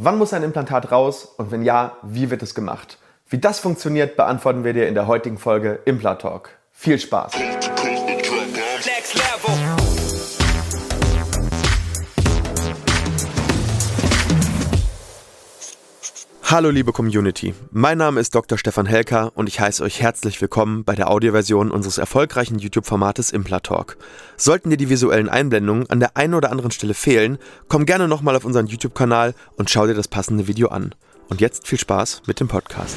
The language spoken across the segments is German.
Wann muss ein Implantat raus und wenn ja, wie wird es gemacht? Wie das funktioniert, beantworten wir dir in der heutigen Folge Implantalk. Viel Spaß! Hallo liebe Community, mein Name ist Dr. Stefan Helker und ich heiße euch herzlich willkommen bei der Audioversion unseres erfolgreichen YouTube-Formates Implatalk. Sollten dir die visuellen Einblendungen an der einen oder anderen Stelle fehlen, komm gerne nochmal auf unseren YouTube-Kanal und schau dir das passende Video an. Und jetzt viel Spaß mit dem Podcast.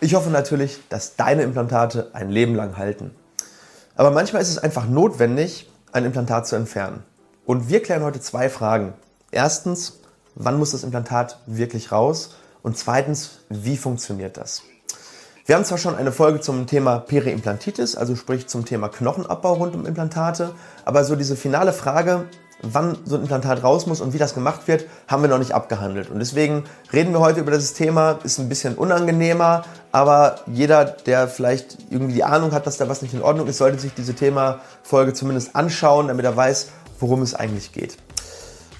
Ich hoffe natürlich, dass deine Implantate ein Leben lang halten. Aber manchmal ist es einfach notwendig, ein Implantat zu entfernen. Und wir klären heute zwei Fragen. Erstens, wann muss das Implantat wirklich raus? Und zweitens, wie funktioniert das? Wir haben zwar schon eine Folge zum Thema Periimplantitis, also sprich zum Thema Knochenabbau rund um Implantate, aber so diese finale Frage, wann so ein Implantat raus muss und wie das gemacht wird, haben wir noch nicht abgehandelt. Und deswegen reden wir heute über dieses Thema, ist ein bisschen unangenehmer, aber jeder, der vielleicht irgendwie die Ahnung hat, dass da was nicht in Ordnung ist, sollte sich diese Thema-Folge zumindest anschauen, damit er weiß, worum es eigentlich geht.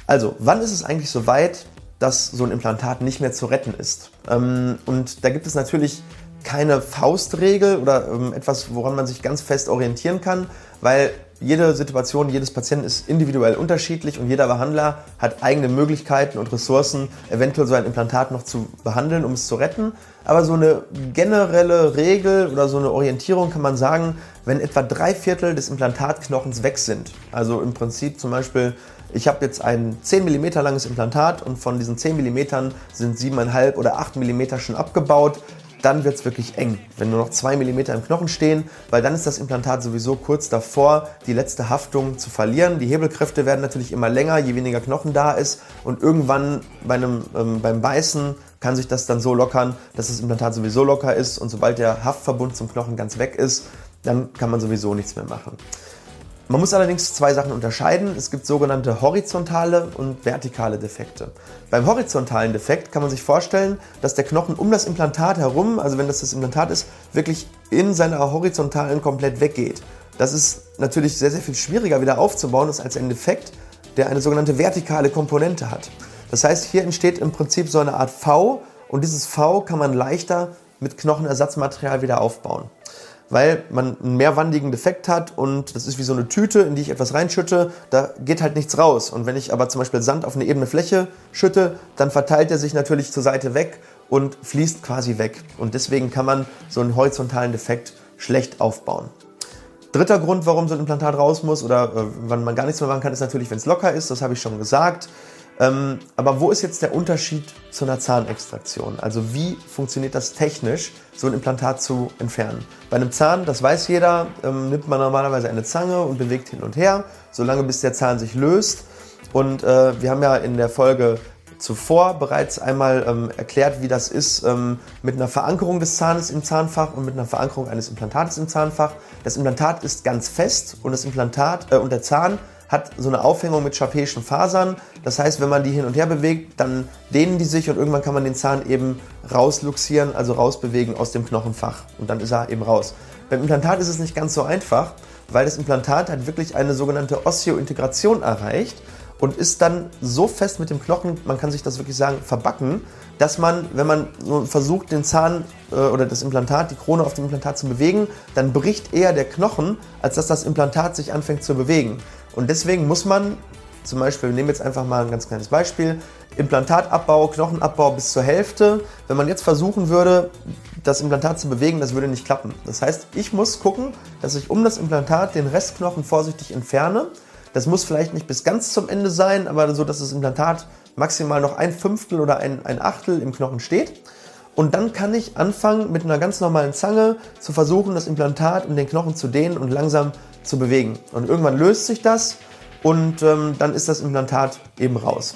Also, wann ist es eigentlich soweit, dass so ein Implantat nicht mehr zu retten ist. Ähm, und da gibt es natürlich keine Faustregel oder ähm, etwas, woran man sich ganz fest orientieren kann, weil jede Situation jedes Patienten ist individuell unterschiedlich und jeder Behandler hat eigene Möglichkeiten und Ressourcen, eventuell so ein Implantat noch zu behandeln, um es zu retten. Aber so eine generelle Regel oder so eine Orientierung kann man sagen, wenn etwa drei Viertel des Implantatknochens weg sind, also im Prinzip zum Beispiel ich habe jetzt ein 10 mm langes Implantat und von diesen 10 mm sind 7,5 oder 8 mm schon abgebaut. Dann wird es wirklich eng, wenn nur noch 2 mm im Knochen stehen, weil dann ist das Implantat sowieso kurz davor, die letzte Haftung zu verlieren. Die Hebelkräfte werden natürlich immer länger, je weniger Knochen da ist und irgendwann bei einem, ähm, beim Beißen kann sich das dann so lockern, dass das Implantat sowieso locker ist und sobald der Haftverbund zum Knochen ganz weg ist, dann kann man sowieso nichts mehr machen. Man muss allerdings zwei Sachen unterscheiden. Es gibt sogenannte horizontale und vertikale Defekte. Beim horizontalen Defekt kann man sich vorstellen, dass der Knochen um das Implantat herum, also wenn das das Implantat ist, wirklich in seiner horizontalen komplett weggeht. Das ist natürlich sehr, sehr viel schwieriger wieder aufzubauen als ein Defekt, der eine sogenannte vertikale Komponente hat. Das heißt, hier entsteht im Prinzip so eine Art V und dieses V kann man leichter mit Knochenersatzmaterial wieder aufbauen weil man einen mehrwandigen Defekt hat und das ist wie so eine Tüte, in die ich etwas reinschütte, da geht halt nichts raus. Und wenn ich aber zum Beispiel Sand auf eine ebene Fläche schütte, dann verteilt er sich natürlich zur Seite weg und fließt quasi weg. Und deswegen kann man so einen horizontalen Defekt schlecht aufbauen. Dritter Grund, warum so ein Implantat raus muss oder äh, wann man gar nichts mehr machen kann, ist natürlich, wenn es locker ist. Das habe ich schon gesagt. Ähm, aber wo ist jetzt der Unterschied zu einer Zahnextraktion? Also wie funktioniert das technisch, so ein Implantat zu entfernen? Bei einem Zahn, das weiß jeder, ähm, nimmt man normalerweise eine Zange und bewegt hin und her, solange bis der Zahn sich löst. Und äh, wir haben ja in der Folge zuvor bereits einmal ähm, erklärt, wie das ist ähm, mit einer Verankerung des Zahnes im Zahnfach und mit einer Verankerung eines Implantates im Zahnfach. Das Implantat ist ganz fest und das Implantat äh, und der Zahn hat so eine Aufhängung mit scharpeischen Fasern. Das heißt, wenn man die hin und her bewegt, dann dehnen die sich und irgendwann kann man den Zahn eben rausluxieren, also rausbewegen aus dem Knochenfach. Und dann ist er eben raus. Beim Implantat ist es nicht ganz so einfach, weil das Implantat hat wirklich eine sogenannte Osteointegration erreicht und ist dann so fest mit dem Knochen, man kann sich das wirklich sagen, verbacken, dass man, wenn man versucht, den Zahn äh, oder das Implantat, die Krone auf dem Implantat zu bewegen, dann bricht eher der Knochen, als dass das Implantat sich anfängt zu bewegen. Und deswegen muss man, zum Beispiel, wir nehmen jetzt einfach mal ein ganz kleines Beispiel, Implantatabbau, Knochenabbau bis zur Hälfte. Wenn man jetzt versuchen würde, das Implantat zu bewegen, das würde nicht klappen. Das heißt, ich muss gucken, dass ich um das Implantat den Restknochen vorsichtig entferne. Das muss vielleicht nicht bis ganz zum Ende sein, aber so, dass das Implantat maximal noch ein Fünftel oder ein, ein Achtel im Knochen steht. Und dann kann ich anfangen, mit einer ganz normalen Zange zu versuchen, das Implantat und den Knochen zu dehnen und langsam zu bewegen. Und irgendwann löst sich das und ähm, dann ist das Implantat eben raus.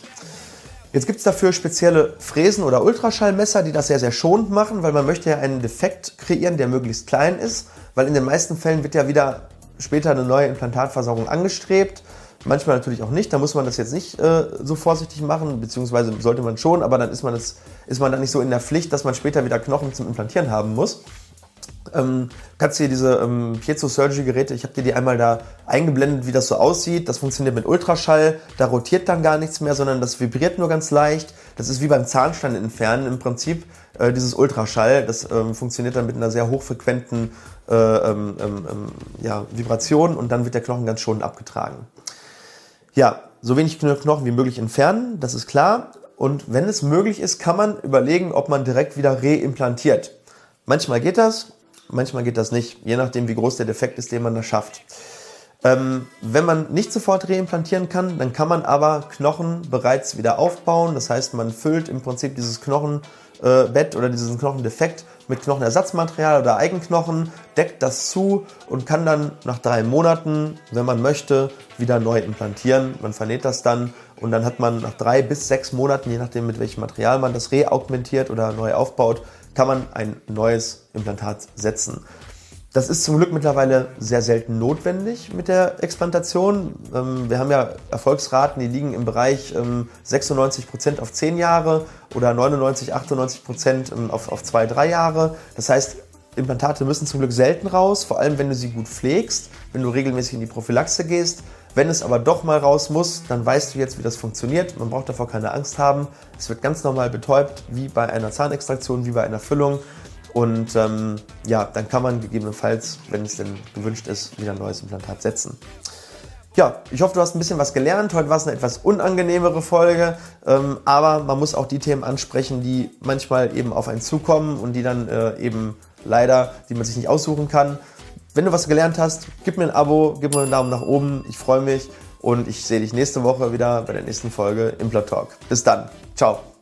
Jetzt gibt es dafür spezielle Fräsen oder Ultraschallmesser, die das sehr, sehr schonend machen, weil man möchte ja einen Defekt kreieren, der möglichst klein ist, weil in den meisten Fällen wird ja wieder später eine neue Implantatversorgung angestrebt. Manchmal natürlich auch nicht, da muss man das jetzt nicht äh, so vorsichtig machen, beziehungsweise sollte man schon, aber dann ist man, das, ist man dann nicht so in der Pflicht, dass man später wieder Knochen zum Implantieren haben muss. Ähm, kannst dir diese ähm, Piezo Surgery Geräte, ich habe dir die einmal da eingeblendet, wie das so aussieht. Das funktioniert mit Ultraschall, da rotiert dann gar nichts mehr, sondern das vibriert nur ganz leicht. Das ist wie beim Zahnstein entfernen im Prinzip äh, dieses Ultraschall. Das ähm, funktioniert dann mit einer sehr hochfrequenten äh, ähm, ähm, ähm ja, Vibration und dann wird der Knochen ganz schonend abgetragen. Ja, so wenig Knochen wie möglich entfernen, das ist klar. Und wenn es möglich ist, kann man überlegen, ob man direkt wieder reimplantiert. Manchmal geht das, manchmal geht das nicht, je nachdem, wie groß der Defekt ist, den man da schafft. Ähm, wenn man nicht sofort reimplantieren kann, dann kann man aber Knochen bereits wieder aufbauen. Das heißt, man füllt im Prinzip dieses Knochenbett äh, oder diesen Knochendefekt mit Knochenersatzmaterial oder Eigenknochen, deckt das zu und kann dann nach drei Monaten, wenn man möchte, wieder neu implantieren. Man vernäht das dann und dann hat man nach drei bis sechs Monaten, je nachdem mit welchem Material man das reaugmentiert oder neu aufbaut, kann man ein neues Implantat setzen. Das ist zum Glück mittlerweile sehr selten notwendig mit der Explantation. Ähm, wir haben ja Erfolgsraten, die liegen im Bereich 96 ähm, Prozent auf 10 Jahre oder 99, 98 Prozent ähm, auf, auf 2, 3 Jahre. Das heißt, Implantate müssen zum Glück selten raus, vor allem wenn du sie gut pflegst, wenn du regelmäßig in die Prophylaxe gehst. Wenn es aber doch mal raus muss, dann weißt du jetzt, wie das funktioniert. Man braucht davor keine Angst haben. Es wird ganz normal betäubt, wie bei einer Zahnextraktion, wie bei einer Füllung. Und ähm, ja, dann kann man gegebenenfalls, wenn es denn gewünscht ist, wieder ein neues Implantat setzen. Ja, ich hoffe, du hast ein bisschen was gelernt. Heute war es eine etwas unangenehmere Folge, ähm, aber man muss auch die Themen ansprechen, die manchmal eben auf einen zukommen und die dann äh, eben leider, die man sich nicht aussuchen kann. Wenn du was gelernt hast, gib mir ein Abo, gib mir einen Daumen nach oben. Ich freue mich und ich sehe dich nächste Woche wieder bei der nächsten Folge Implant Talk. Bis dann. Ciao.